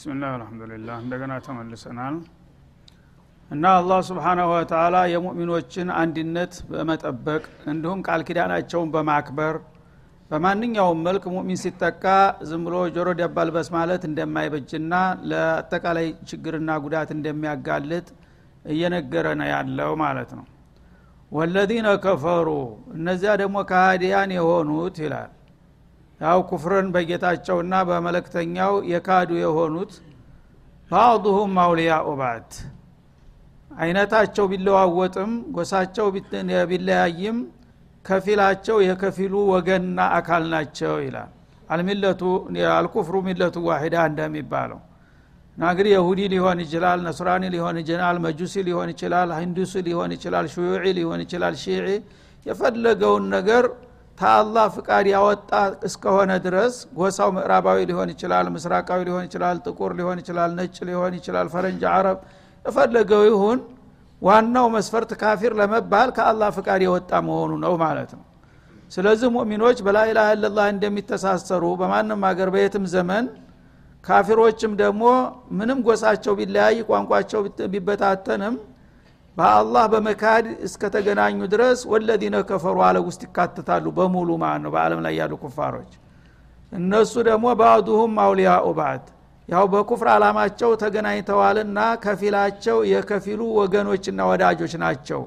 ብስሚላህ አልሐምዱሊላህ እንደገና ተመልሰናል። እና አላህ ስብሓናሁ ወተላ የሙእሚኖችን አንድነት በመጠበቅ እንዲሁም ቃል ኪዳናቸውን በማክበር በማንኛውም መልክ ሙእሚን ሲጠቃ ዝም ብሎ ጆሮ ዳባ ልበስ ማለት እንደማይበጅና ለአጠቃላይ ችግርና ጉዳት እንደሚያጋልጥ እየነገረ ነው ያለው ማለት ነው። ወለዚነ ከፈሩ እነዚያ ደግሞ ከሃዲያን የሆኑት ይላል ያው ኩፍርን በጌታቸውና በመለክተኛው የካዱ የሆኑት ባዕዱሁም አውልያኡ ባዕድ አይነታቸው ቢለዋወጥም ጎሳቸው ቢለያይም ከፊላቸው የከፊሉ ወገንና አካል ናቸው ይላል። አልሚለቱ አልኩፍሩ ሚለቱ ዋሂዳ እንደሚባለው እና እንግዲህ የሁዲ ሊሆን ይችላል ነስራኒ ሊሆን ይችላል መጁሲ ሊሆን ይችላል ሂንዱሲ ሊሆን ይችላል ሽዩዒ ሊሆን ይችላል ሺዒ የፈለገውን ነገር ታአላህ ፍቃድ ያወጣ እስከሆነ ድረስ ጎሳው ምዕራባዊ ሊሆን ይችላል ምስራቃዊ ሊሆን ይችላል ጥቁር ሊሆን ይችላል ነጭ ሊሆን ይችላል ፈረንጅ አረብ የፈለገው ይሁን ዋናው መስፈርት ካፊር ለመባል ከአላህ ፍቃድ የወጣ መሆኑ ነው ማለት ነው። ስለዚህ ሙእሚኖች በላኢላha ኢላላህ እንደሚተሳሰሩ በማንም ሀገር በየትም ዘመን ካፊሮችም ደግሞ ምንም ጎሳቸው ቢለያይ ቋንቋቸው ቢበታተንም በአላህ በመካድ እስከተገናኙ ድረስ ወለዚነ ከፈሩ አለ ውስጥ ይካትታሉ በሙሉ ማለት ነው። በአለም ላይ ያሉ ኩፋሮች። እነሱ ደግሞ ባዕዱሁም አውሊያኡ ባዕድ። ያው በኩፍር አላማቸው ተገናኝተዋልና ከፊላቸው የከፊሉ ወገኖችና ወዳጆች ናቸው።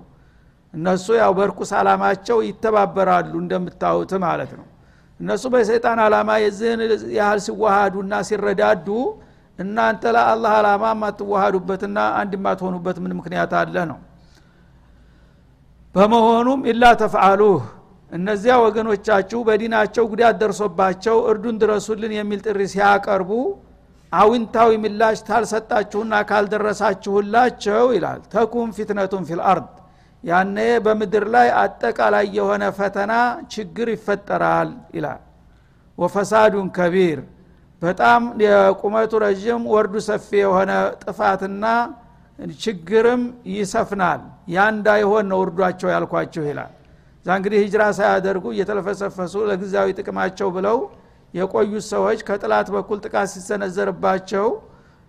እነሱ ያው በርኩስ አላማቸው ይተባበራሉ እንደምታዩት ማለት ነው። እነሱ በሰይጣን አላማ የዚህን ያህል ሲዋሃዱና ሲረዳዱ እናንተ ለአላህ አላማ ማትዋሃዱበትና አንድ ማትሆኑበት ምን ምክንያት አለ ነው። በመሆኑም ኢላ ተፍአሉህ እነዚያ ወገኖቻችሁ በዲናቸው ጉዳት ደርሶባቸው እርዱን ድረሱልን የሚል ጥሪ ሲያቀርቡ አዊንታዊ ምላሽ ታልሰጣችሁና ካልደረሳችሁላቸው ይላል። ተኩም ፊትነቱን ፊል አርድ ያነ በምድር ላይ አጠቃላይ የሆነ ፈተና ችግር ይፈጠራል ይላል። ወፈሳዱን ከቢር በጣም የቁመቱ ረዥም ወርዱ ሰፊ የሆነ ጥፋትና ችግርም ይሰፍናል። ያ እንዳይሆን ነው እርዷቸው ያልኳችሁ ይላል። እዛ እንግዲህ ሂጅራ ሳያደርጉ እየተለፈሰፈሱ ለጊዜያዊ ጥቅማቸው ብለው የቆዩት ሰዎች ከጥላት በኩል ጥቃት ሲሰነዘርባቸው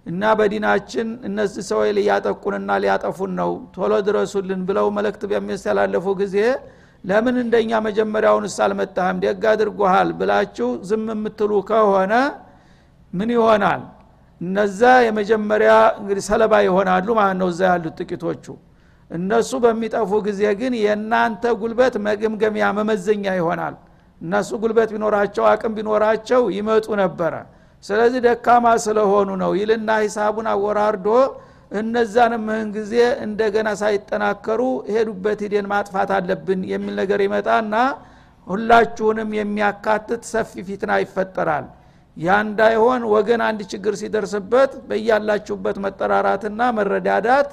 እና በዲናችን እነዚህ ሰዎች ሊያጠቁንና ሊያጠፉን ነው ቶሎ ድረሱልን ብለው መልእክት በሚያስተላለፉ ጊዜ ለምን እንደኛ መጀመሪያውንስ አልመጣህም? ደግ አድርጎሃል ብላችሁ ዝም የምትሉ ከሆነ ምን ይሆናል? እነዛ የመጀመሪያ እንግዲህ ሰለባ ይሆናሉ ማለት ነው። እዛ ያሉት ጥቂቶቹ እነሱ በሚጠፉ ጊዜ ግን የእናንተ ጉልበት መገምገሚያ መመዘኛ ይሆናል። እነሱ ጉልበት ቢኖራቸው አቅም ቢኖራቸው ይመጡ ነበረ። ስለዚህ ደካማ ስለሆኑ ነው ይልና ሂሳቡን አወራርዶ እነዛንም ምህን ጊዜ እንደገና ሳይጠናከሩ ሄዱበት ሂደን ማጥፋት አለብን የሚል ነገር ይመጣና ሁላችሁንም የሚያካትት ሰፊ ፊትና ይፈጠራል ያ እንዳይሆን ወገን አንድ ችግር ሲደርስበት በያላችሁበት መጠራራትና መረዳዳት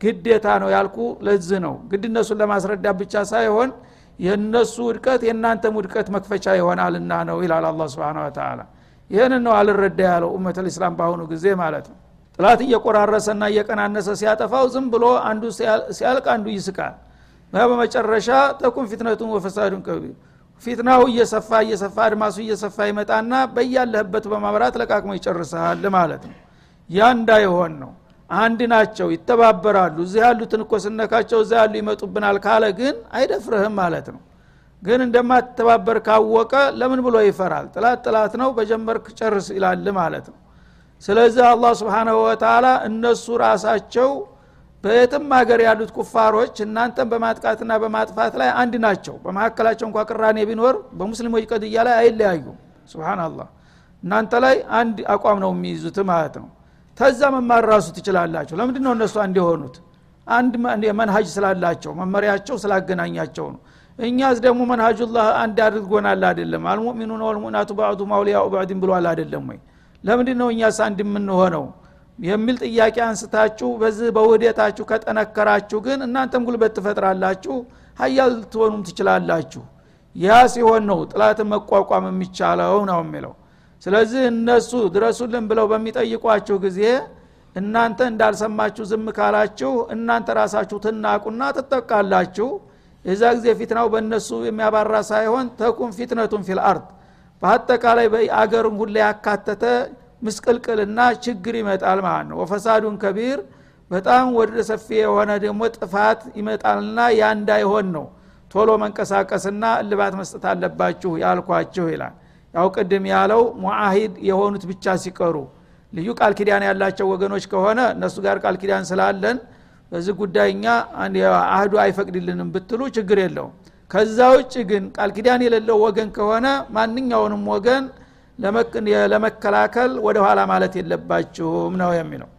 ግዴታ ነው ያልኩ ለዚህ ነው። ግድ እነሱን ለማስረዳት ብቻ ሳይሆን የእነሱ ውድቀት የእናንተም ውድቀት መክፈቻ ይሆናልና ነው ይላል አላ ስብን ተላ ይህንን ነው አልረዳ ያለው ኡመት ልእስላም በአሁኑ ጊዜ ማለት ነው። ጥላት እየቆራረሰና እየቀናነሰ ሲያጠፋው ዝም ብሎ አንዱ ሲያልቅ አንዱ ይስቃል። በመጨረሻ ተኩን ፊትነቱን ወፈሳዱን ፊትናው እየሰፋ እየሰፋ አድማሱ እየሰፋ ይመጣና በያለህበት በማምራት ለቃቅሞ ይጨርሰሃል ማለት ነው። ያ እንዳይሆን ነው። አንድ ናቸው ይተባበራሉ። እዚህ ያሉትን እኮ ስነካቸው እዛ ያሉ ይመጡብናል ካለ ግን አይደፍርህም ማለት ነው። ግን እንደማትተባበር ካወቀ ለምን ብሎ ይፈራል? ጥላት ጥላት ነው በጀመርክ ጨርስ ይላል ማለት ነው። ስለዚህ አላህ ስብሓናሁ ወተላ እነሱ ራሳቸው በየትም ሀገር ያሉት ኩፋሮች እናንተን በማጥቃትና በማጥፋት ላይ አንድ ናቸው። በመካከላቸው እንኳ ቅራኔ ቢኖር በሙስሊሞች ቀድያ ላይ አይለያዩም። ስብናላህ እናንተ ላይ አንድ አቋም ነው የሚይዙት ማለት ነው። ተዛ መማር ራሱ ትችላላችሁ። ለምንድ ነው እነሱ አንድ የሆኑት? አንድ መንሀጅ ስላላቸው መመሪያቸው ስላገናኛቸው ነው። እኛስ ደግሞ መንሀጁላህ አንድ አድርጎናል አይደለም? አልሙእሚኑን ወልሙእናቱ ባዕዱ ማውሊያኡ ባዕድን ብሏል አይደለም ወይ? ለምንድ ነው እኛስ አንድ የምንሆነው የሚል ጥያቄ አንስታችሁ በዚህ በውህደታችሁ ከጠነከራችሁ ግን እናንተም ጉልበት ትፈጥራላችሁ ሀያል ልትሆኑም ትችላላችሁ። ያ ሲሆን ነው ጥላትን መቋቋም የሚቻለው ነው የሚለው። ስለዚህ እነሱ ድረሱልን ብለው በሚጠይቋችሁ ጊዜ እናንተ እንዳልሰማችሁ ዝም ካላችሁ እናንተ ራሳችሁ ትናቁና ትጠቃላችሁ። የዛ ጊዜ ፊትናው በእነሱ የሚያባራ ሳይሆን ተኩን ፊትነቱን ፊል አርድ። በአጠቃላይ አገሩን ሁላ ያካተተ ምስቅልቅልና ችግር ይመጣል ማለት ነው። ወፈሳዱን ከቢር በጣም ወደ ሰፊ የሆነ ደግሞ ጥፋት ይመጣልና ያ እንዳይሆን ነው። ቶሎ መንቀሳቀስና እልባት መስጠት አለባችሁ ያልኳችሁ ይላል። ያው ቅድም ያለው ሙአሂድ የሆኑት ብቻ ሲቀሩ ልዩ ቃል ኪዳን ያላቸው ወገኖች ከሆነ እነሱ ጋር ቃል ኪዳን ስላለን በዚህ ጉዳይ እኛ አህዱ አይፈቅድልንም ብትሉ ችግር የለውም። ከዛ ውጭ ግን ቃል ኪዳን የሌለው ወገን ከሆነ ማንኛውንም ወገን ለመከላከል ወደ ኋላ ማለት የለባችሁም ነው የሚለው።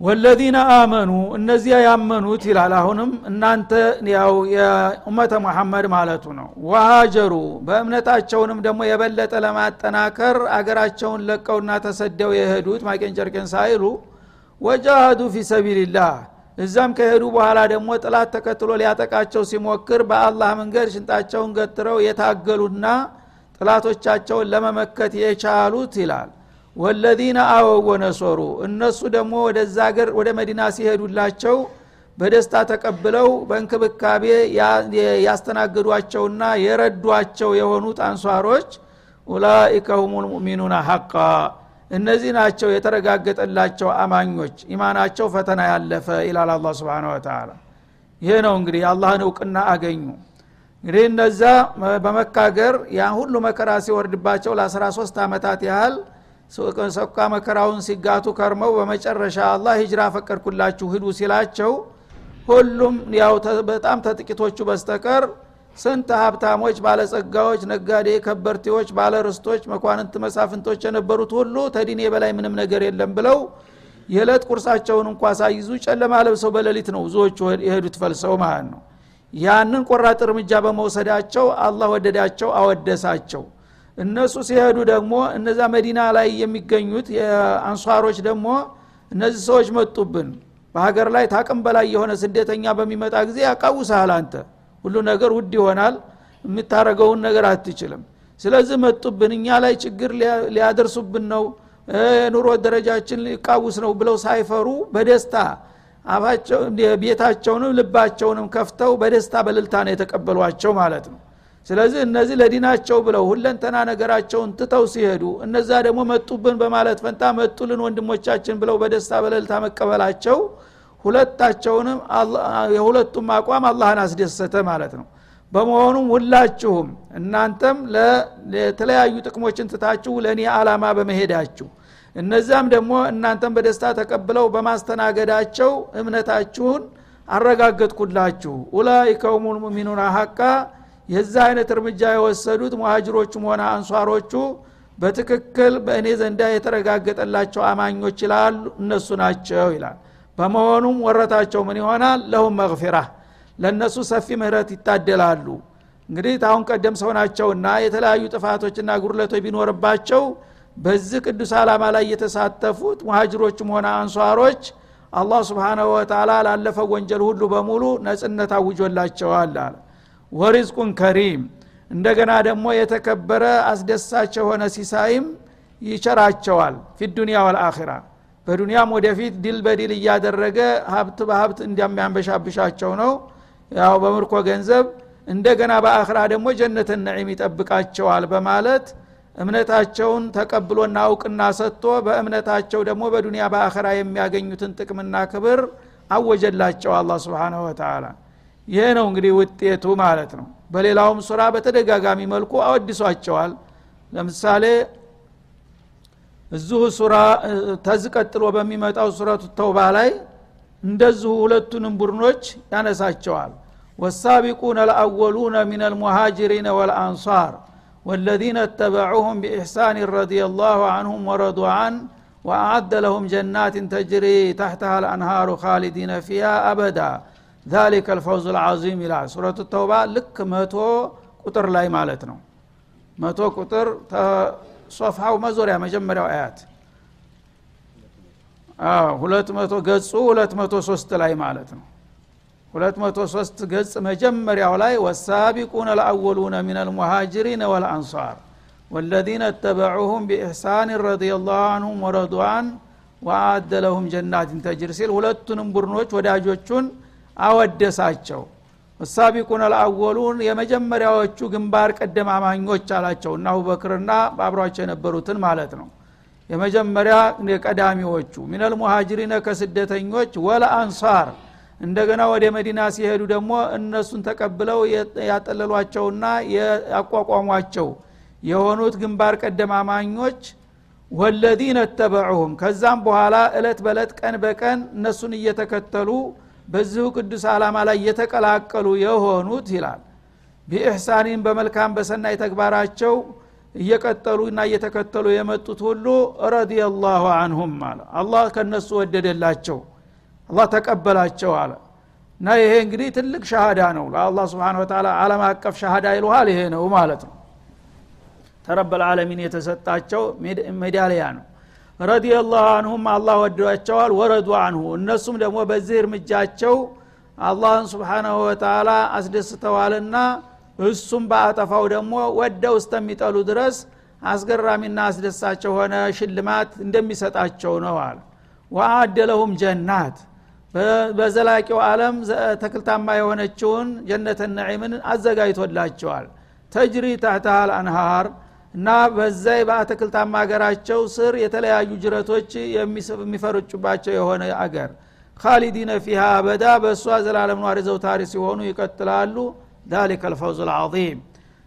ወለዚነ አመኑ እነዚያ ያመኑት ይላል። አሁንም እናንተ ያው የኡመተ ሙሐመድ ማለቱ ነው። ወሃጀሩ በእምነታቸውንም ደግሞ የበለጠ ለማጠናከር አገራቸውን ለቀውና ተሰደው የሄዱት ማቄን ጨርቄን ሳይሉ ወጃሃዱ ፊ እዛም ከሄዱ በኋላ ደግሞ ጥላት ተከትሎ ሊያጠቃቸው ሲሞክር በአላህ መንገድ ሽንጣቸውን ገትረው የታገሉና ጥላቶቻቸውን ለመመከት የቻሉት ይላል። ወለዚነ አወው ወነሶሩ እነሱ ደግሞ ወደዛ ሀገር ወደ መዲና ሲሄዱላቸው በደስታ ተቀብለው በእንክብካቤ ያስተናግዷቸውና የረዷቸው የሆኑት አንሷሮች ኡላኢከ ሁም ልሙእሚኑና ሐቃ እነዚህ ናቸው የተረጋገጠላቸው አማኞች ኢማናቸው ፈተና ያለፈ ይላል አላ ስብን ወተላ ይሄ ነው እንግዲህ የአላህን እውቅና አገኙ እንግዲህ እነዛ በመካገር ያን ሁሉ መከራ ሲወርድባቸው ለ13 ዓመታት ያህል ሰካ መከራውን ሲጋቱ ከርመው በመጨረሻ አላህ ሂጅራ ፈቀድኩላችሁ ሂዱ ሲላቸው ሁሉም ያው በጣም ተጥቂቶቹ በስተቀር ስንት ሀብታሞች ባለጸጋዎች ነጋዴ ከበርቴዎች ባለርስቶች መኳንንት መሳፍንቶች የነበሩት ሁሉ ተዲኔ በላይ ምንም ነገር የለም ብለው የዕለት ቁርሳቸውን እንኳ ሳይዙ ጨለማ ለብሰው በሌሊት ነው ብዙዎቹ የሄዱት ፈልሰው ማለት ነው ያንን ቆራጥ እርምጃ በመውሰዳቸው አላህ ወደዳቸው አወደሳቸው። እነሱ ሲሄዱ ደግሞ እነዛ መዲና ላይ የሚገኙት የአንሷሮች ደግሞ እነዚህ ሰዎች መጡብን። በሀገር ላይ ታቅም በላይ የሆነ ስደተኛ በሚመጣ ጊዜ ያቃውሳል አንተ። ሁሉ ነገር ውድ ይሆናል የምታረገውን ነገር አትችልም። ስለዚህ መጡብን እኛ ላይ ችግር ሊያደርሱብን ነው የኑሮ ደረጃችን ሊቃውስ ነው ብለው ሳይፈሩ በደስታ ቤታቸውንም ልባቸውንም ከፍተው በደስታ በልልታ ነው የተቀበሏቸው ማለት ነው። ስለዚህ እነዚህ ለዲናቸው ብለው ሁለንተና ነገራቸውን ትተው ሲሄዱ እነዛ ደግሞ መጡብን በማለት ፈንታ መጡልን ወንድሞቻችን ብለው በደስታ በለልታ መቀበላቸው ሁለታቸውንም የሁለቱም አቋም አላህን አስደሰተ ማለት ነው። በመሆኑም ሁላችሁም እናንተም ለተለያዩ ጥቅሞችን ትታችሁ ለእኔ አላማ በመሄዳችሁ እነዛም ደግሞ እናንተም በደስታ ተቀብለው በማስተናገዳቸው እምነታችሁን አረጋገጥኩላችሁ። ኡላይከ ሁሙል ሙእሚኑና ሀቃ የዛ አይነት እርምጃ የወሰዱት ሙሃጅሮቹም ሆነ አንሷሮቹ በትክክል በእኔ ዘንዳ የተረጋገጠላቸው አማኞች ይላሉ እነሱ ናቸው ይላል። በመሆኑም ወረታቸው ምን ይሆናል? ለሁም መግፊራ ለእነሱ ሰፊ ምህረት ይታደላሉ። እንግዲህ ታሁን ቀደም ሰው ናቸውና የተለያዩ ጥፋቶችና ጉድለቶች ቢኖርባቸው በዚህ ቅዱስ ዓላማ ላይ የተሳተፉት ሙሃጅሮችም ሆነ አንሷሮች አላህ ስብሓናሁ ወተላ ላለፈው ወንጀል ሁሉ በሙሉ ነጽነት አውጆላቸዋል አለ። ወሪዝቁን ከሪም እንደገና ደግሞ የተከበረ አስደሳች የሆነ ሲሳይም ይቸራቸዋል ፊዱንያ ወልአኺራ በዱንያም ወደፊት ድል በድል እያደረገ ሀብት በሀብት እንደሚያንበሻብሻቸው ነው። ያው በምርኮ ገንዘብ እንደገና በአኽራ ደግሞ ጀነትን ነዒም ይጠብቃቸዋል በማለት እምነታቸውን ተቀብሎና እውቅና ሰጥቶ በእምነታቸው ደግሞ በዱንያ በአኸራ የሚያገኙትን ጥቅምና ክብር አወጀላቸው አላ ስብንሁ ወተላ ይሄ ነው እንግዲህ ውጤቱ ማለት ነው። በሌላውም ሱራ በተደጋጋሚ መልኩ አወድሷቸዋል። ለምሳሌ እዚሁ ሱራ ተዝ ቀጥሎ በሚመጣው ሱረቱ ተውባ ላይ እንደዚሁ ሁለቱንም ቡድኖች ያነሳቸዋል። ወሳቢቁነ ልአወሉነ ምን አልሙሃጅሪን ወልአንሳር والذين اتبعوهم بإحسان رضي الله عنهم ورضوا عنه وأعد لهم جنات تجري تحتها الأنهار خالدين فيها أبدا ذلك الفوز العظيم إلى سورة التوبة لك متو قطر لاي مالتنا متو قطر صفحة ومزوريا مجمرة آيات ሁለት መቶ ገጹ ሁለት መቶ ሶስት ላይ ማለት ነው ሁለት መቶ ሶስት ገጽ መጀመሪያው ላይ ወሳቢቁነ ልአወሉነ ምን አልሙሃጅሪን ወልአንሳር ወለዚነ እተበዑሁም ቢኢሕሳን ረዲ ላሁ አንሁም ወረዱአን ወአደ ለሁም ጀናትን ተጅር ሲል ሁለቱንም ቡድኖች ወዳጆቹን አወደሳቸው። ወሳቢቁን አልአወሉን የመጀመሪያዎቹ ግንባር ቀደም አማኞች አላቸው እና አቡበክርና በአብሯቸው የነበሩትን ማለት ነው። የመጀመሪያ ቀዳሚዎቹ ሚነል ሙሃጅሪነ ከስደተኞች ወለ አንሳር እንደገና ወደ መዲና ሲሄዱ ደግሞ እነሱን ተቀብለው ያጠለሏቸውና ያቋቋሟቸው የሆኑት ግንባር ቀደም አማኞች ወለዚነ ተበዑሁም። ከዛም በኋላ እለት በእለት ቀን በቀን እነሱን እየተከተሉ በዚሁ ቅዱስ ዓላማ ላይ የተቀላቀሉ የሆኑት ይላል። ቢኢሕሳኒን በመልካም በሰናይ ተግባራቸው እየቀጠሉ እና እየተከተሉ የመጡት ሁሉ ረዲየላሁ አንሁም አለ። አላህ ከነሱ ወደደላቸው አላህ ተቀበላቸው አለ። እና ይሄ እንግዲህ ትልቅ ሻሃዳ ነው። ለአላህ ስብን ወተላ አለም አቀፍ ሻሃዳ ይልሃል ይሄ ነው ማለት ነው። ተረበል ዓለሚን የተሰጣቸው ሜዳሊያ ነው። ረዲየላሁ አንሁም አላህ ወደዋቸዋል ወረዱ አንሁ። እነሱም ደግሞ በዚህ እርምጃቸው አላህን ስብሓናሁ ወተላ አስደስተዋልና እሱም በአጠፋው ደግሞ ወደው እስተሚጠሉ ድረስ አስገራሚና አስደሳች የሆነ ሽልማት እንደሚሰጣቸው ነው አለ። ወአደ ለሁም ጀናት በዘላቂው ዓለም ተክልታማ የሆነችውን ጀነተ ነዒምን አዘጋጅቶላቸዋል። ተጅሪ ታህታል አንሃር እና በዛይ በአትክልታማ ሀገራቸው ስር የተለያዩ ጅረቶች የሚፈርጩባቸው የሆነ አገር። ካሊዲነ ፊሃ አበዳ በእሷ ዘላለም ኗሪ ዘውታሪ ሲሆኑ ይቀጥላሉ። ዛሊከ ልፈውዝ ልዓظም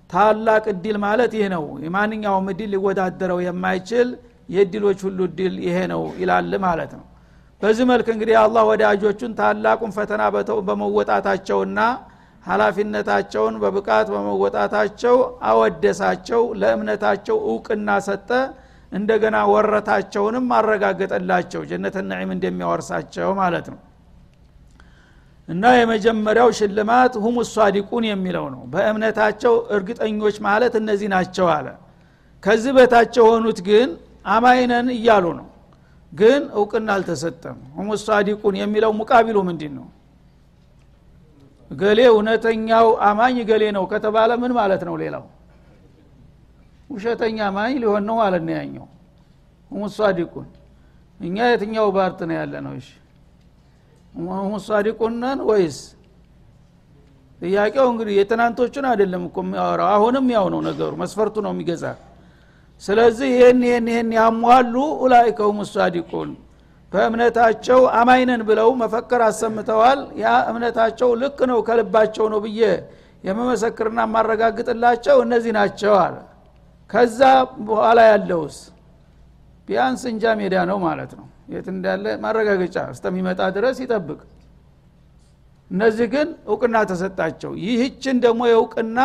ታላቅ እድል ማለት ይህ ነው። የማንኛውም እድል ሊወዳደረው የማይችል የእድሎች ሁሉ እድል ይሄ ነው ይላል ማለት ነው በዚህ መልክ እንግዲህ አላህ ወዳጆቹን ታላቁን ፈተና በመወጣታቸውና ሀላፊነታቸውን በብቃት በመወጣታቸው አወደሳቸው ለእምነታቸው እውቅና ሰጠ እንደገና ወረታቸውንም አረጋገጠላቸው ጀነት ነዒም እንደሚያወርሳቸው ማለት ነው። እና የመጀመሪያው ሽልማት ሁም ሷዲቁን የሚለው ነው። በእምነታቸው እርግጠኞች ማለት እነዚህ ናቸው አለ። ከዚህ በታች የሆኑት ግን አማይነን እያሉ ነው ግን እውቅና አልተሰጠም። ሁም ሷዲቁን የሚለው ሙቃቢሉ ምንድን ነው ገሌ እውነተኛው አማኝ ገሌ ነው ከተባለ ምን ማለት ነው ሌላው? ውሸተኛ አማኝ ሊሆን ነው ማለት ነው ያኛው። ሁም ሷዲቁን እኛ የትኛው ባርት ነው ያለ ነው እሺ። ሁም ሷዲቁን ነን ወይስ? ጥያቄው እንግዲህ የትናንቶቹን አይደለም እኮ የሚያወራው አሁንም ያው ነው ነገሩ መስፈርቱ ነው የሚገዛ ስለዚህ ይህን ይህን ይህን ያሟሉ ኡላይከ ሁም ሷዲቁን። በእምነታቸው አማይነን ብለው መፈከር አሰምተዋል። ያ እምነታቸው ልክ ነው ከልባቸው ነው ብዬ የመመሰክርና ማረጋግጥላቸው እነዚህ ናቸው አለ። ከዛ በኋላ ያለውስ? ቢያንስ እንጃ ሜዳ ነው ማለት ነው። የት እንዳለ ማረጋገጫ እስከሚመጣ ድረስ ይጠብቅ። እነዚህ ግን እውቅና ተሰጣቸው። ይህችን ደግሞ የእውቅና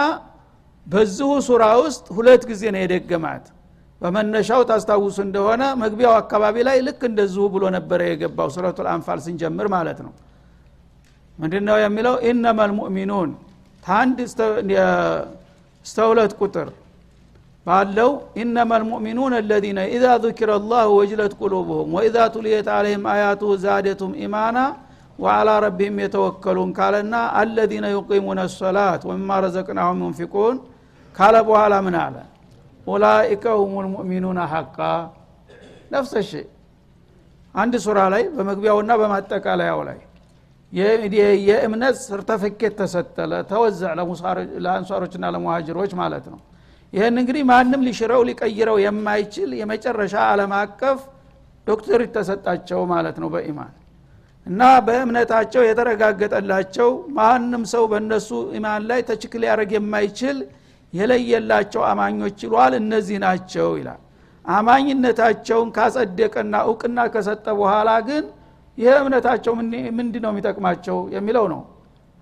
በዚሁ ሱራ ውስጥ ሁለት ጊዜ ነው የደገማት በመነሻው ታስታውሱ እንደሆነ መግቢያው አካባቢ ላይ ልክ እንደዚሁ ብሎ ነበረ የገባው ሱረቱ አንፋል ስንጀምር ማለት ነው ምንድ ነው የሚለው ኢነማ ልሙእሚኑን ታንድ እስተ ሁለት ቁጥር ባለው ኢነማ ልሙእሚኑን አለዚነ ኢዛ ذكر الله وجلت قلوبهم وإذا تليت عليهم آياته زادتهم إيمانا وعلى ربهم يتوكلون قالنا الذين يقيمون الصلاة ومما رزقناهم ينفقون قال በኋላ ምን አለ ኡላኢከ ሁም ልሙእሚኑን ሐቃ ነፍሰ አንድ ሱራ ላይ በመግቢያውና በማጠቃለያው ላይ የእምነት ሰርተፍኬት ተሰጠለ ተወዘዕ ለአንሷሮችና ለሙሃጅሮች ማለት ነው። ይህን እንግዲህ ማንም ሊሽረው ሊቀይረው የማይችል የመጨረሻ አለም አቀፍ ዶክተሪት ተሰጣቸው ማለት ነው በኢማን። እና በእምነታቸው የተረጋገጠላቸው ማንም ሰው በእነሱ ኢማን ላይ ተችክ ሊያደረግ የማይችል የለየላቸው አማኞች ይሏል እነዚህ ናቸው ይላል። አማኝነታቸውን ካጸደቀና እውቅና ከሰጠ በኋላ ግን ይህ እምነታቸው ምንድ ነው የሚጠቅማቸው የሚለው ነው።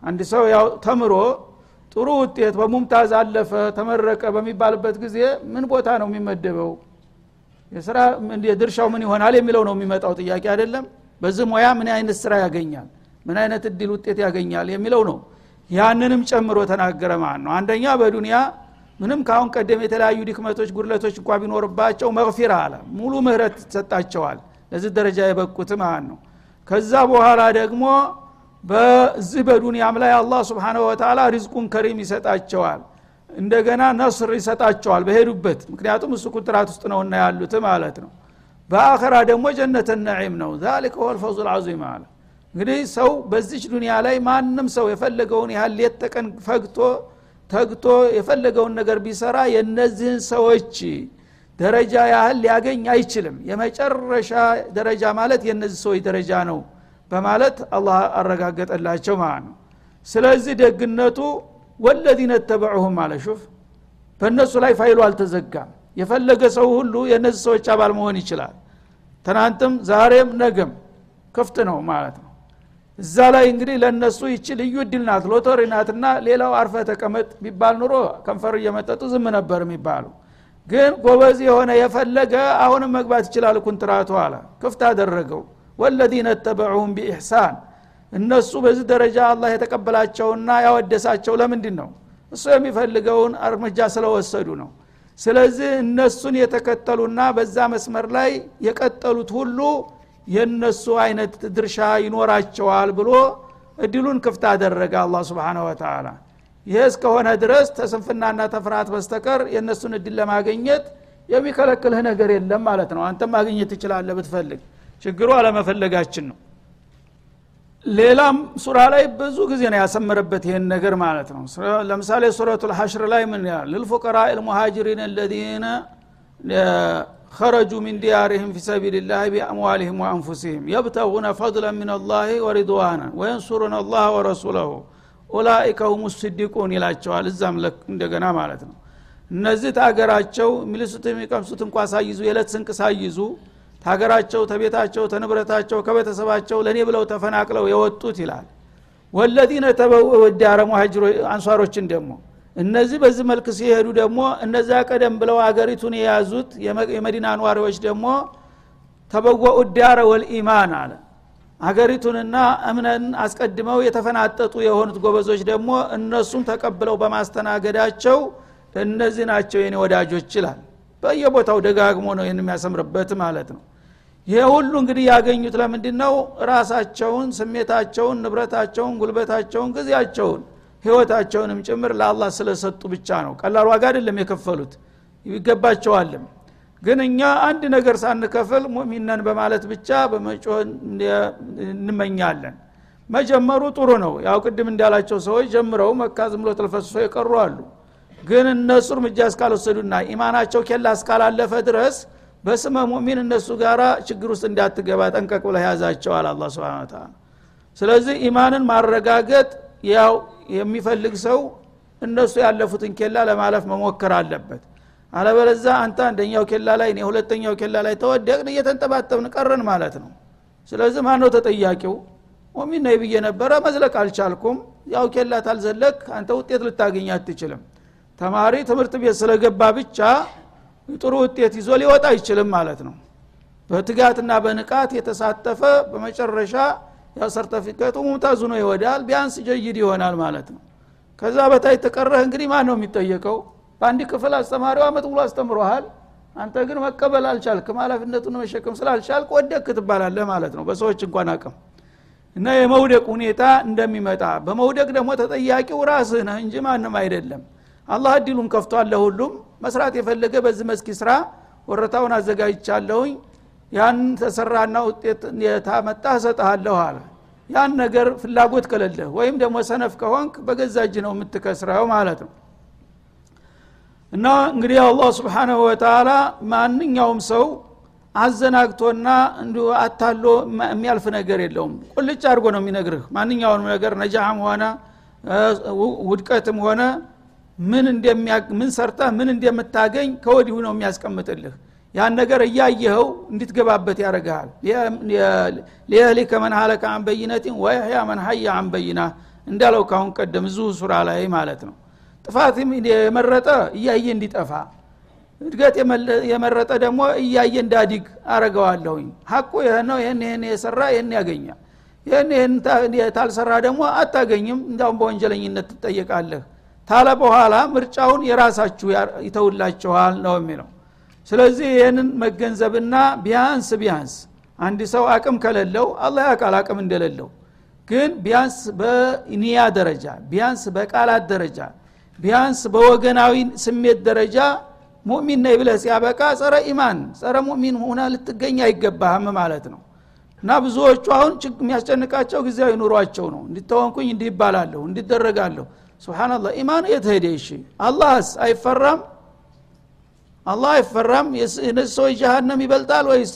አንድ ሰው ያው ተምሮ ጥሩ ውጤት በሙምታዝ አለፈ ተመረቀ በሚባልበት ጊዜ ምን ቦታ ነው የሚመደበው? የስራ ድርሻው ምን ይሆናል የሚለው ነው የሚመጣው ጥያቄ አይደለም። በዚህ ሙያ ምን አይነት ስራ ያገኛል? ምን አይነት እድል ውጤት ያገኛል የሚለው ነው ያንንም ጨምሮ ተናገረ ማለት ነው። አንደኛ በዱንያ ምንም ካሁን ቀደም የተለያዩ ድክመቶች ጉድለቶች እንኳ ቢኖርባቸው መግፊራ አለ። ሙሉ ምህረት ይሰጣቸዋል ለዚህ ደረጃ የበቁት ማለት ነው። ከዛ በኋላ ደግሞ በዚህ በዱንያም ላይ አላህ ስብሓነ ወተላ ሪዝቁን ከሪም ይሰጣቸዋል። እንደገና ነስር ይሰጣቸዋል በሄዱበት። ምክንያቱም እሱ ኩንትራት ውስጥ ነውና ያሉት ማለት ነው። በአኸራ ደግሞ ጀነት ነዒም ነው። ዛሊከ ወልፈውዝ ልዓዚም አለ እንግዲህ ሰው በዚች ዱንያ ላይ ማንም ሰው የፈለገውን ያህል ሌት ተቀን ፈግቶ ተግቶ የፈለገውን ነገር ቢሰራ የእነዚህን ሰዎች ደረጃ ያህል ሊያገኝ አይችልም። የመጨረሻ ደረጃ ማለት የእነዚህ ሰዎች ደረጃ ነው በማለት አላህ አረጋገጠላቸው ማለት ነው። ስለዚህ ደግነቱ ወለዚነ ተበዑሁም አለ። ሹፍ በእነሱ ላይ ፋይሉ አልተዘጋም። የፈለገ ሰው ሁሉ የእነዚህ ሰዎች አባል መሆን ይችላል። ትናንትም ዛሬም ነገም ክፍት ነው ማለት ነው እዛ ላይ እንግዲህ ለእነሱ ይቺ ልዩ እድል ናት። ሎተሪ ናትና ሌላው አርፈ ተቀመጥ ቢባል ኑሮ ከንፈር እየመጠጡ ዝም ነበር የሚባሉ ግን ጎበዝ የሆነ የፈለገ አሁንም መግባት ይችላል ኩንትራቱ አለ። ክፍት አደረገው። ወለዚነ ተበዑሁም ቢኢሕሳን። እነሱ በዚህ ደረጃ አላህ የተቀበላቸውና ያወደሳቸው ለምንድን ነው እሱ የሚፈልገውን እርምጃ ስለወሰዱ ነው። ስለዚህ እነሱን የተከተሉና በዛ መስመር ላይ የቀጠሉት ሁሉ የነሱ አይነት ድርሻ ይኖራቸዋል ብሎ እድሉን ክፍት አደረገ አላ ስብን ወተላ ይህ እስከሆነ ድረስ ተስንፍናና ተፍርሃት በስተቀር የእነሱን እድል ለማገኘት የሚከለክልህ ነገር የለም ማለት ነው። አንተም ማግኘት ትችላለህ ብትፈልግ። ችግሩ አለመፈለጋችን ነው። ሌላም ሱራ ላይ ብዙ ጊዜ ነው ያሰመረበት ይህን ነገር ማለት ነው። ለምሳሌ ሱረቱ ልሐሽር ላይ ምን ያል ልልፉቀራ ልሙሃጅሪን خرجوا من ديارهم في سبيل الله بأموالهم وأنفسهم يبتغون فضلا من الله ورضوانا وينصرون الله ورسوله ኡላኢከ ሁም ስዲቁን ይላቸዋል እዛም እንደገና ማለት ነው እነዚህ ታገራቸው የሚልሱት የሚቀምሱት እንኳ ሳይዙ የዕለት ስንቅ ሳይዙ ታገራቸው ተቤታቸው ተንብረታቸው ከቤተሰባቸው ለእኔ ብለው ተፈናቅለው የወጡት ይላል ወለዚነ ተበው ዳረ ሙሀጅሮ አንሷሮችን ደግሞ እነዚህ በዚህ መልክ ሲሄዱ ደግሞ እነዚያ ቀደም ብለው አገሪቱን የያዙት የመዲና ነዋሪዎች ደግሞ ተበወኡ ዳረ ወልኢማን አለ። አገሪቱንና እምነን አስቀድመው የተፈናጠጡ የሆኑት ጎበዞች ደግሞ እነሱም ተቀብለው በማስተናገዳቸው እነዚህ ናቸው የኔ ወዳጆች ይላል። በየቦታው ደጋግሞ ነው ይህን የሚያሰምርበት ማለት ነው። ይሄ ሁሉ እንግዲህ ያገኙት ለምንድ ነው ራሳቸውን ስሜታቸውን ንብረታቸውን ጉልበታቸውን ጊዜያቸውን ህይወታቸውንም ጭምር ለአላህ ስለሰጡ ብቻ ነው። ቀላል ዋጋ አይደለም የከፈሉት። ይገባቸዋልም። ግን እኛ አንድ ነገር ሳንከፍል ሙእሚነን በማለት ብቻ በመጮህ እንመኛለን። መጀመሩ ጥሩ ነው። ያው ቅድም እንዳላቸው ሰዎች ጀምረው መካ ዝም ተልፈስሶ የቀሩ አሉ። ግን እነሱ እርምጃ እስካልወሰዱና ኢማናቸው ኬላ እስካላለፈ ድረስ በስመ ሙእሚን እነሱ ጋራ ችግር ውስጥ እንዳትገባ ጠንቀቅ ብለ ያዛቸዋል አላ ስብን ስለዚህ ኢማንን ማረጋገጥ ያው የሚፈልግ ሰው እነሱ ያለፉትን ኬላ ለማለፍ መሞከር አለበት። አለበለዛ አንተ አንደኛው ኬላ ላይ እኔ ሁለተኛው ኬላ ላይ ተወደቅን እየተንጠባጠብን ቀረን ማለት ነው። ስለዚህ ማን ነው ተጠያቂው? ሙሚን ነይ ብዬ ነበረ መዝለቅ አልቻልኩም። ያው ኬላ ታልዘለቅ አንተ ውጤት ልታገኝ አትችልም። ተማሪ ትምህርት ቤት ስለገባ ብቻ ጥሩ ውጤት ይዞ ሊወጣ አይችልም ማለት ነው። በትጋትና በንቃት የተሳተፈ በመጨረሻ ያው ሰርተፊኬቱ ሙምታዙ ነው ይወዳል። ቢያንስ ጀይድ ይሆናል ማለት ነው። ከዛ በታች ተቀረህ እንግዲህ ማን ነው የሚጠየቀው? በአንድ ክፍል አስተማሪው አመት ሙሉ አስተምሮሃል። አንተ ግን መቀበል አልቻልክም ሀላፊነቱን መሸከም ስላልቻልክ ወደክ ትባላለህ ማለት ነው። በሰዎች እንኳን አቅም እና የመውደቅ ሁኔታ እንደሚመጣ። በመውደቅ ደግሞ ተጠያቂው ራስህ ነህ እንጂ ማንም አይደለም። አላህ እድሉን ከፍቷል ለሁሉም። መስራት የፈለገ በዚህ መስኪ ስራ ወረታውን አዘጋጅቻለሁኝ ያን ተሰራና ውጤት የታመጣ እሰጠሃለሁ አለ። ያን ነገር ፍላጎት ከሌለህ ወይም ደግሞ ሰነፍ ከሆንክ በገዛ እጅ ነው የምትከስረው ማለት ነው። እና እንግዲህ አላህ ስብሓናሁ ወተላ ማንኛውም ሰው አዘናግቶና እንዲ አታሎ የሚያልፍ ነገር የለውም። ቁልጭ አድርጎ ነው የሚነግርህ። ማንኛውንም ነገር ነጃህም ሆነ ውድቀትም ሆነ ምን ምን ሰርተህ ምን እንደምታገኝ ከወዲሁ ነው የሚያስቀምጥልህ ያን ነገር እያየኸው እንድትገባበት ያደርግሃል። ሊየህሊከ መን ሀለከ አን በይነቲን ወይህያ መን ሀያ አን በይና እንዳለው ካሁን ቀደም እዙ ሱራ ላይ ማለት ነው። ጥፋት የመረጠ እያየ እንዲጠፋ እድገት የመረጠ ደግሞ እያየ እንዳዲግ አረገዋለሁኝ ሀቁ ይህ ነው ይህን ይህን የሰራ ይህን ያገኛል። ይህን ይህን ታልሰራ ደግሞ አታገኝም። እንዳሁም በወንጀለኝነት ትጠየቃለህ። ታለ በኋላ ምርጫውን የራሳችሁ ይተውላችኋል ነው የሚለው ስለዚህ ይህንን መገንዘብና ቢያንስ ቢያንስ አንድ ሰው አቅም ከሌለው አላህ ያውቃል አቅም እንደሌለው። ግን ቢያንስ በኒያ ደረጃ ቢያንስ በቃላት ደረጃ ቢያንስ በወገናዊ ስሜት ደረጃ ሙእሚን ነይ ብለህ ሲያበቃ ጸረ ኢማን ጸረ ሙእሚን ሆነ ልትገኝ አይገባህም ማለት ነው። እና ብዙዎቹ አሁን የሚያስጨንቃቸው ጊዜያዊ ኑሯቸው ነው። እንዲተወንኩኝ እንዲህ ይባላለሁ እንዲደረጋለሁ። ስብናላህ ኢማኑ የት እሺ አላህስ አይፈራም አላህ አይፈራም? የነዚህ ሰዎች ጀሃነም ይበልጣል ወይስ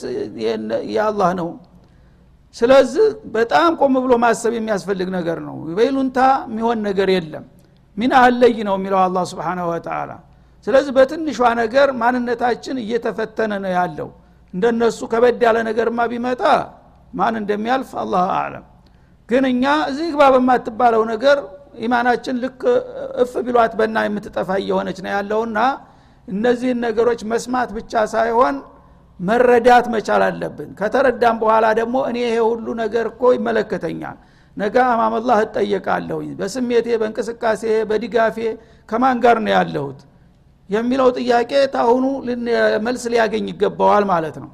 የአላህ ነው? ስለዚህ በጣም ቆም ብሎ ማሰብ የሚያስፈልግ ነገር ነው። በይሉንታ የሚሆን ነገር የለም። ሚን አለይ ነው የሚለው አላ ስብንሁ ወተላ ስለዚህ በትንሿ ነገር ማንነታችን እየተፈተነ ነው ያለው። እንደነሱ ከበድ ያለ ነገርማ ቢመጣ ማን እንደሚያልፍ አላህ አለም ግን እኛ እዚህ ግባ በማትባለው ነገር ኢማናችን ልክ እፍ ቢሏት በና የምትጠፋ እየሆነች ነው ያለውና እነዚህን ነገሮች መስማት ብቻ ሳይሆን መረዳት መቻል አለብን። ከተረዳም በኋላ ደግሞ እኔ ይሄ ሁሉ ነገር እኮ ይመለከተኛል። ነገ አማመላህ እጠየቃለሁኝ። በስሜቴ በእንቅስቃሴ በድጋፌ ከማን ጋር ነው ያለሁት? የሚለው ጥያቄ ታሁኑ መልስ ሊያገኝ ይገባዋል ማለት ነው።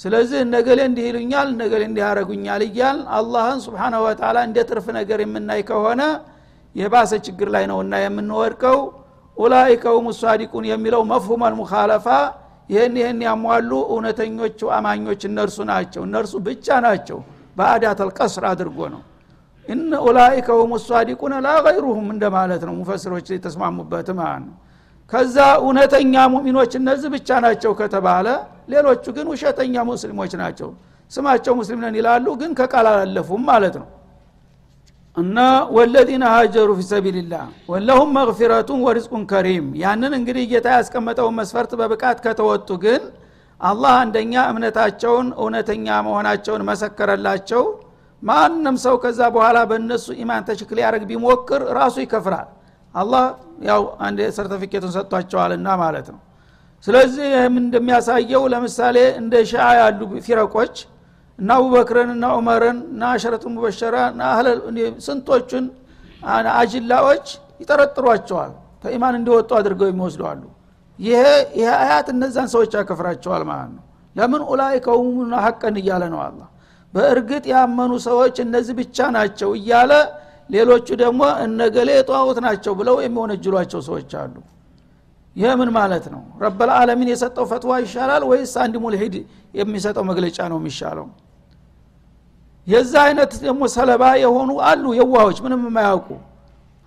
ስለዚህ እነገሌ እንዲህ ይሉኛል እነገሌ እንዲህ ያረጉኛል እያል አላህን ስብሓነ ወተላ እንደ ትርፍ ነገር የምናይ ከሆነ የባሰ ችግር ላይ ነውና የምንወድቀው ኡላይከ ሁም ሳዲቁን የሚለው መፍሁም አልሙካለፋ ይህን ይህን ያሟሉ እውነተኞቹ አማኞች እነርሱ ናቸው። እነርሱ ብቻ ናቸው በአዳት አልቀስር አድርጎ ነው። እነ ኡላይከ ሁም ሳዲቁን ላ ገይሩሁም እንደማለት ነው። ሙፈስሮች የተስማሙበት ማለት ነው። ከዛ እውነተኛ ሙሚኖች እነዚህ ብቻ ናቸው ከተባለ ሌሎቹ ግን ውሸተኛ ሙስሊሞች ናቸው። ስማቸው ሙስሊም ነን ይላሉ ግን ከቃል አላለፉም ማለት ነው እና ወለዚነ ሀጀሩ ፊ ሰቢልላህ ወለሁም መግፊረቱን ወሪዝቁን ከሪም። ያንን እንግዲህ ጌታ ያስቀመጠውን መስፈርት በብቃት ከተወጡ ግን አላህ አንደኛ እምነታቸውን እውነተኛ መሆናቸውን መሰከረላቸው። ማንም ሰው ከዛ በኋላ በእነሱ ኢማን ተሽክል ያደረግ ቢሞክር ራሱ ይከፍራል። አላህ ያው አንድ ሰርተፊኬቱን ሰጥቷቸዋልና ማለት ነው። ስለዚህ ይህም እንደሚያሳየው ለምሳሌ እንደ ሻአ ያሉ ፊረቆች እና አቡበክርን እና ዑመርን እና አሸረቱ ሙበሸራ ስንቶቹን አጅላዎች ይጠረጥሯቸዋል። ከኢማን እንዲወጡ አድርገው የሚወስደዋሉ። ይሄ ይሄ አያት እነዛን ሰዎች ያከፍራቸዋል ማለት ነው። ለምን ኡላይከ ሁሙና ሀቀን እያለ ነው አላ በእርግጥ ያመኑ ሰዎች እነዚህ ብቻ ናቸው እያለ ሌሎቹ ደግሞ እነገሌ ጠዋውት ናቸው ብለው የሚወነጅሏቸው ሰዎች አሉ ይህ ምን ማለት ነው? ረበልዓለሚን የሰጠው ፈትዋ ይሻላል ወይስ አንድ ሙልሂድ የሚሰጠው መግለጫ ነው የሚሻለው? የዛ አይነት ደግሞ ሰለባ የሆኑ አሉ የዋሆች ምንም የማያውቁ።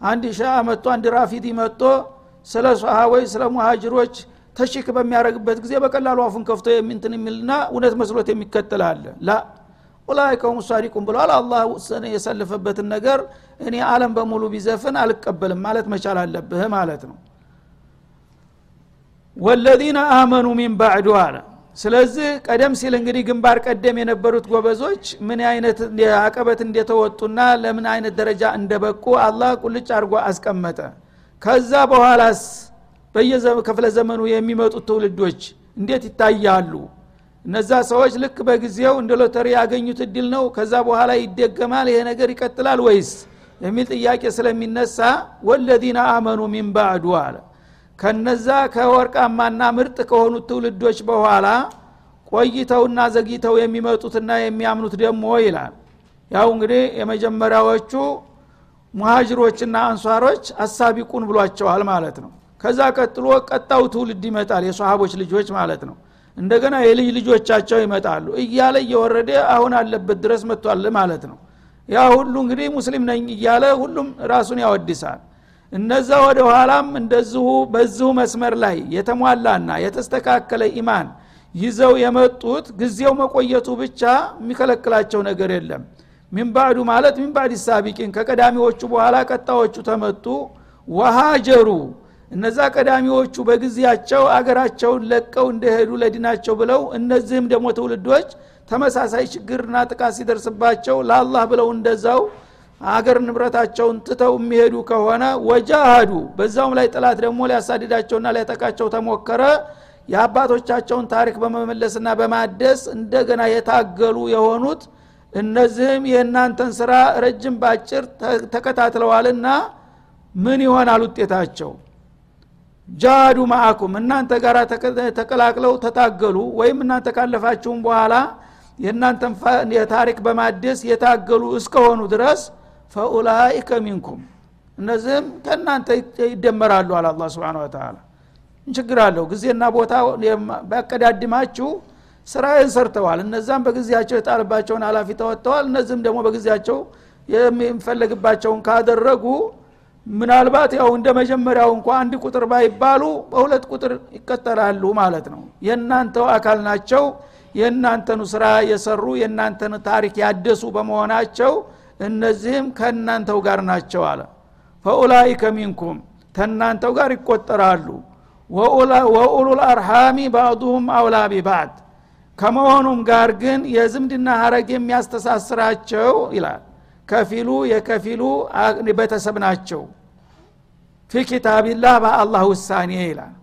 አንድ ሻ መጥቶ አንድ ራፊዲ መጥቶ ስለ ሰሃቦች ስለ ሙሃጅሮች ተሽክ በሚያደረግበት ጊዜ በቀላሉ አፉን ከፍቶ የሚንትን የሚልና እውነት መስሎት የሚከተል አለ። ላ ኡላይከሁም ሳዲቁን ብለዋል። አላህ የሰልፈበትን ነገር እኔ አለም በሙሉ ቢዘፍን አልቀበልም ማለት መቻል አለብህ ማለት ነው ወለዚነ አመኑ ሚን ባዕዱ አለ። ስለዚህ ቀደም ሲል እንግዲህ ግንባር ቀደም የነበሩት ጎበዞች ምን አይነት አቀበት እንደተወጡና ለምን አይነት ደረጃ እንደበቁ አላህ ቁልጭ አድርጎ አስቀመጠ። ከዛ በኋላስ በየክፍለ ዘመኑ የሚመጡት ትውልዶች እንዴት ይታያሉ? እነዛ ሰዎች ልክ በጊዜው እንደ ሎተሪ ያገኙት እድል ነው። ከዛ በኋላ ይደገማል ይሄ ነገር ይቀጥላል ወይስ? የሚል ጥያቄ ስለሚነሳ ወለዚነ አመኑ ሚን ባዕዱ አለ ከነዛ ከወርቃማና ምርጥ ከሆኑት ትውልዶች በኋላ ቆይተውና ዘግይተው የሚመጡትና የሚያምኑት ደግሞ ይላል። ያው እንግዲህ የመጀመሪያዎቹ ሙሃጅሮችና አንሷሮች አሳቢቁን ብሏቸዋል ማለት ነው። ከዛ ቀጥሎ ቀጣው ትውልድ ይመጣል የሰሃቦች ልጆች ማለት ነው። እንደገና የልጅ ልጆቻቸው ይመጣሉ። እያለ እየወረደ አሁን አለበት ድረስ መጥቷል ማለት ነው። ያ ሁሉ እንግዲህ ሙስሊም ነኝ እያለ ሁሉም ራሱን ያወድሳል እነዛ ወደ ኋላም እንደዚሁ በዚሁ መስመር ላይ የተሟላና የተስተካከለ ኢማን ይዘው የመጡት ጊዜው መቆየቱ ብቻ የሚከለክላቸው ነገር የለም። ሚንባዕዱ ማለት ሚንባዕድ ሳቢቂን? ከቀዳሚዎቹ በኋላ ቀጣዎቹ ተመጡ። ወሃጀሩ እነዛ ቀዳሚዎቹ በጊዜያቸው አገራቸውን ለቀው እንደሄዱ ለዲናቸው ብለው እነዚህም ደግሞ ትውልዶች ተመሳሳይ ችግርና ጥቃት ሲደርስባቸው ለአላህ ብለው እንደዛው አገር ንብረታቸውን ትተው የሚሄዱ ከሆነ ወጃሃዱ በዛውም ላይ ጥላት ደግሞ ሊያሳድዳቸውና ሊያጠቃቸው ተሞከረ። የአባቶቻቸውን ታሪክ በመመለስና በማደስ እንደገና የታገሉ የሆኑት እነዚህም የእናንተን ስራ ረጅም ባጭር ተከታትለዋልና ምን ይሆናል ውጤታቸው? ጃዱ ማአኩም እናንተ ጋር ተቀላቅለው ተታገሉ ወይም እናንተ ካለፋችሁም በኋላ የእናንተን የታሪክ በማደስ የታገሉ እስከሆኑ ድረስ ፈኡላይከ ሚንኩም። እነዚህም ከእናንተ ይደመራሉ አለ አላ ስብን ወተላ ችግር አለው? ጊዜና ቦታ ባቀዳድማችሁ ስራዬን ሰርተዋል። እነዛም በጊዜያቸው የጣልባቸውን ሀላፊ ተወጥተዋል። እነዚህም ደግሞ በጊዜያቸው የሚፈለግባቸውን ካደረጉ ምናልባት ያው እንደ መጀመሪያው እንኳ አንድ ቁጥር ባይባሉ በሁለት ቁጥር ይቀጠላሉ ማለት ነው። የእናንተው አካል ናቸው። የእናንተኑ ስራ የሰሩ የእናንተን ታሪክ ያደሱ በመሆናቸው እነዚህም ከእናንተው ጋር ናቸው አለ። ፈኡላይከ ሚንኩም ተናንተው ጋር ይቆጠራሉ። ወኡሉል አርሃሚ ባዕዱሁም አውላ ቢባዕድ ከመሆኑም ጋር ግን የዝምድና ሀረግ የሚያስተሳስራቸው ይላል። ከፊሉ የከፊሉ ቤተሰብ ናቸው። ፊ ኪታቢላህ በአላህ ውሳኔ ይላል።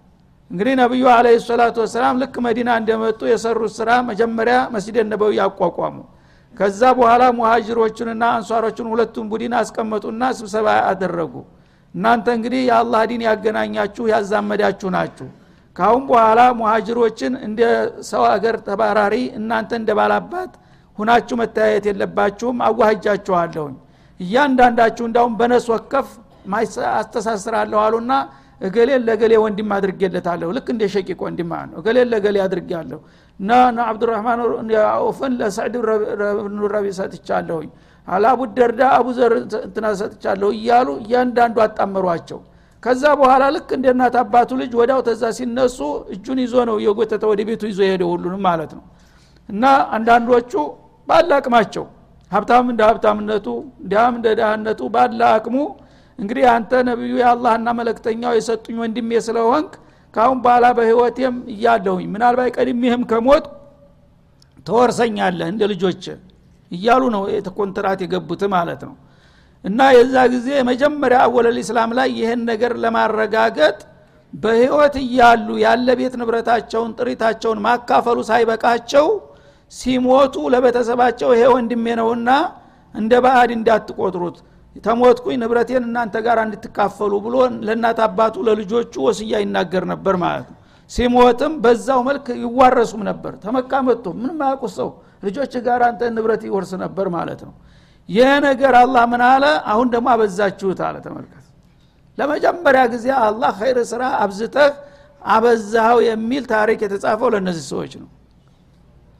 እንግዲህ ነቢዩ አለ ሰላቱ ወሰላም ልክ መዲና እንደመጡ የሰሩት ስራ መጀመሪያ መስጅድ ነበዊ ያቋቋሙ ከዛ በኋላ ሙሃጅሮቹንና አንሷሮቹን ሁለቱን ቡድን አስቀመጡና ስብሰባ አደረጉ። እናንተ እንግዲህ የአላህ ዲን ያገናኛችሁ ያዛመዳችሁ ናችሁ። ካሁን በኋላ ሙሃጅሮችን እንደ ሰው አገር ተባራሪ እናንተ እንደ ባላባት ሁናችሁ መታየት የለባችሁም። አዋህጃችኋለሁኝ። እያንዳንዳችሁ እንዳሁም በነስ ወከፍ አስተሳስራለሁ አሉና እገሌን ለገሌ ወንድም አድርጌለታለሁ። ልክ እንደ ሸቂቅ ወንድም ነው። እገሌን ለገሌ አድርጌያለሁ እና አብዱራህማን አውፍን ለሰዕድ ብኑ ረቢ ሰጥቻለሁኝ። አላቡ ደርዳ አቡዘር እንትና ሰጥቻለሁ እያሉ እያንዳንዱ አጣመሯቸው። ከዛ በኋላ ልክ እንደ እናት አባቱ ልጅ ወዳው ተዛ ሲነሱ እጁን ይዞ ነው እየጎተተ ወደ ቤቱ ይዞ ሄደ ሁሉንም ማለት ነው። እና አንዳንዶቹ ባለ አቅማቸው ሀብታም እንደ ሀብታምነቱ እንዲያም እንደ ዳህነቱ ባለ አቅሙ እንግዲህ አንተ ነቢዩ የአላህና መለክተኛው የሰጡኝ ወንድሜ ስለሆንክ ካሁን በኋላ በህይወቴም እያለሁኝ ምናልባት ቀድሜህም ከሞት ተወርሰኛለህ እንደ ልጆች እያሉ ነው ኮንትራት የገቡት ማለት ነው። እና የዛ ጊዜ መጀመሪያ አወለል ኢስላም ላይ ይህን ነገር ለማረጋገጥ በህይወት እያሉ ያለ ቤት ንብረታቸውን ጥሪታቸውን ማካፈሉ ሳይበቃቸው ሲሞቱ ለቤተሰባቸው ይሄ ወንድሜ ነውና እንደ ባዕድ እንዳትቆጥሩት ተሞትኩኝ ንብረቴን እናንተ ጋር እንድትካፈሉ ብሎ ለእናት አባቱ ለልጆቹ ወስያ ይናገር ነበር ማለት ነው። ሲሞትም በዛው መልክ ይዋረሱም ነበር። ተመካ መጥቶ ምንም አያውቁት ሰው ልጆች ጋር አንተ ንብረት ይወርስ ነበር ማለት ነው። ይህ ነገር አላህ ምን አለ? አሁን ደግሞ አበዛችሁት አለ። ተመልከት። ለመጀመሪያ ጊዜ አላህ ኸይር ስራ አብዝተህ አበዛኸው የሚል ታሪክ የተጻፈው ለእነዚህ ሰዎች ነው።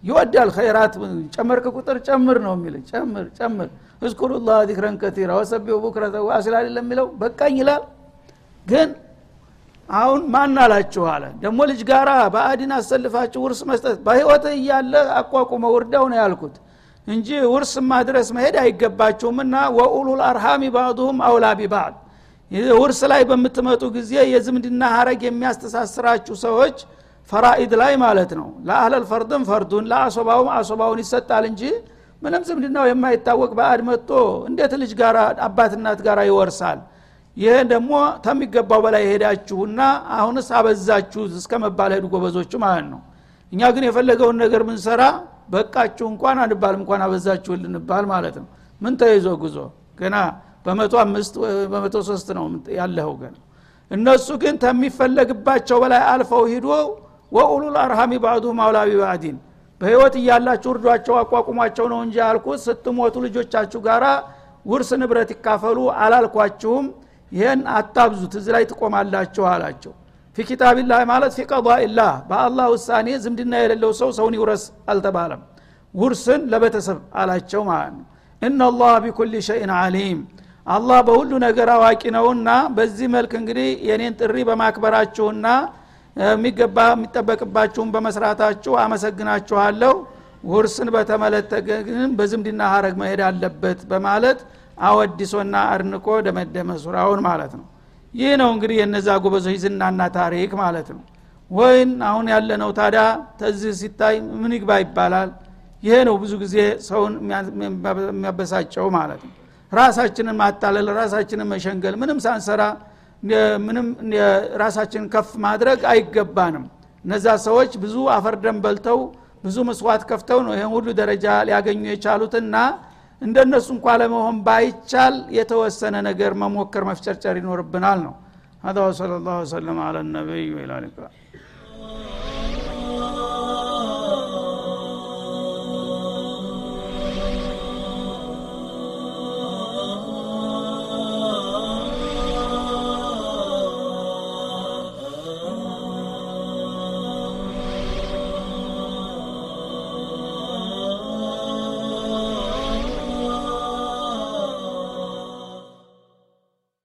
ይወዳል ኸይራት። ጨመርክ ቁጥር ጨምር ነው የሚል ጨምር ጨምር እዝኩሩላህ ዚክረን ከቲራ ወሰቢሁ ቡክረተ አይደለም የሚለው? በቃኝ ይላል። ግን አሁን ማን አላችሁ አለ። ደግሞ ልጅ ጋራ በአዲን አሰልፋችሁ ውርስ መስጠት በህይወት እያለ አቋቁመው ውርዳው ነው ያልኩት እንጂ ውርስ ማድረስ መሄድ አይገባችሁምና ወኡሉል አርሃሚ ባዕዱሁም አውላ ቢባዕድ። ውርስ ላይ በምትመጡ ጊዜ የዝምድና ሀረግ የሚያስተሳስራችሁ ሰዎች ፈራኢድ ላይ ማለት ነው። ለአህለል ፈርድም ፈርዱን ለአሶባውም አሶባውን ይሰጣል እንጂ ምንም ዝምድናው የማይታወቅ በአድ መጥቶ እንዴት ልጅ ጋር አባትናት ጋር ይወርሳል? ይህ ደግሞ ተሚገባው በላይ ሄዳችሁና አሁንስ አበዛችሁ እስከ መባል ሄዱ ጎበዞቹ ማለት ነው። እኛ ግን የፈለገውን ነገር ምንሰራ በቃችሁ እንኳን አንባል እንኳን አበዛችሁ ልንባል ማለት ነው። ምን ተይዞ ጉዞ? ገና በመቶ አምስት በመቶ ሶስት ነው ያለኸው ገና። እነሱ ግን ተሚፈለግባቸው በላይ አልፈው ሂዶ ወኡሉል አርሃሚ ባዕዱ ማውላቢ ባዕዲን በህይወት እያላችሁ እርዷቸው አቋቁሟቸው ነው እንጂ አልኩት ስትሞቱ ልጆቻችሁ ጋራ ውርስ ንብረት ይካፈሉ አላልኳችሁም። ይህን አታብዙት እዚህ ላይ ትቆማላችሁ አላቸው። ፊ ኪታቢላህ ማለት ፊ ቀضኢላህ በአላህ ውሳኔ ዝምድና የሌለው ሰው ሰውን ይውረስ አልተባለም። ውርስን ለቤተሰብ አላቸው ማለት ነው። እናላህ ቢኩል ሸይን አሊም አላህ በሁሉ ነገር አዋቂ ነውና በዚህ መልክ እንግዲህ የኔን ጥሪ በማክበራችሁና የሚገባ የሚጠበቅባችሁን በመስራታችሁ አመሰግናችኋለሁ። ውርስን በተመለከተ ግን በዝምድና ሀረግ መሄድ አለበት በማለት አወዲሶና አድንቆ ደመደመ ሱራውን ማለት ነው። ይህ ነው እንግዲህ የነዛ ጎበዞች ዝናና ታሪክ ማለት ነው። ወይን አሁን ያለነው ታዲያ ተዚህ ሲታይ ምን ይግባ ይባላል? ይሄ ነው ብዙ ጊዜ ሰውን የሚያበሳጨው ማለት ነው። ራሳችንን ማታለል ራሳችንን መሸንገል ምንም ሳንሰራ ምንም ራሳችንን ከፍ ማድረግ አይገባንም እነዛ ሰዎች ብዙ አፈርደን በልተው ብዙ መስዋዕት ከፍተው ነው ይህን ሁሉ ደረጃ ሊያገኙ የቻሉትና እንደነሱ እንኳ ለመሆን ባይቻል የተወሰነ ነገር መሞከር መፍጨርጨር ይኖርብናል ነው هذا وصلى الله وسلم على النبي وإلى اللقاء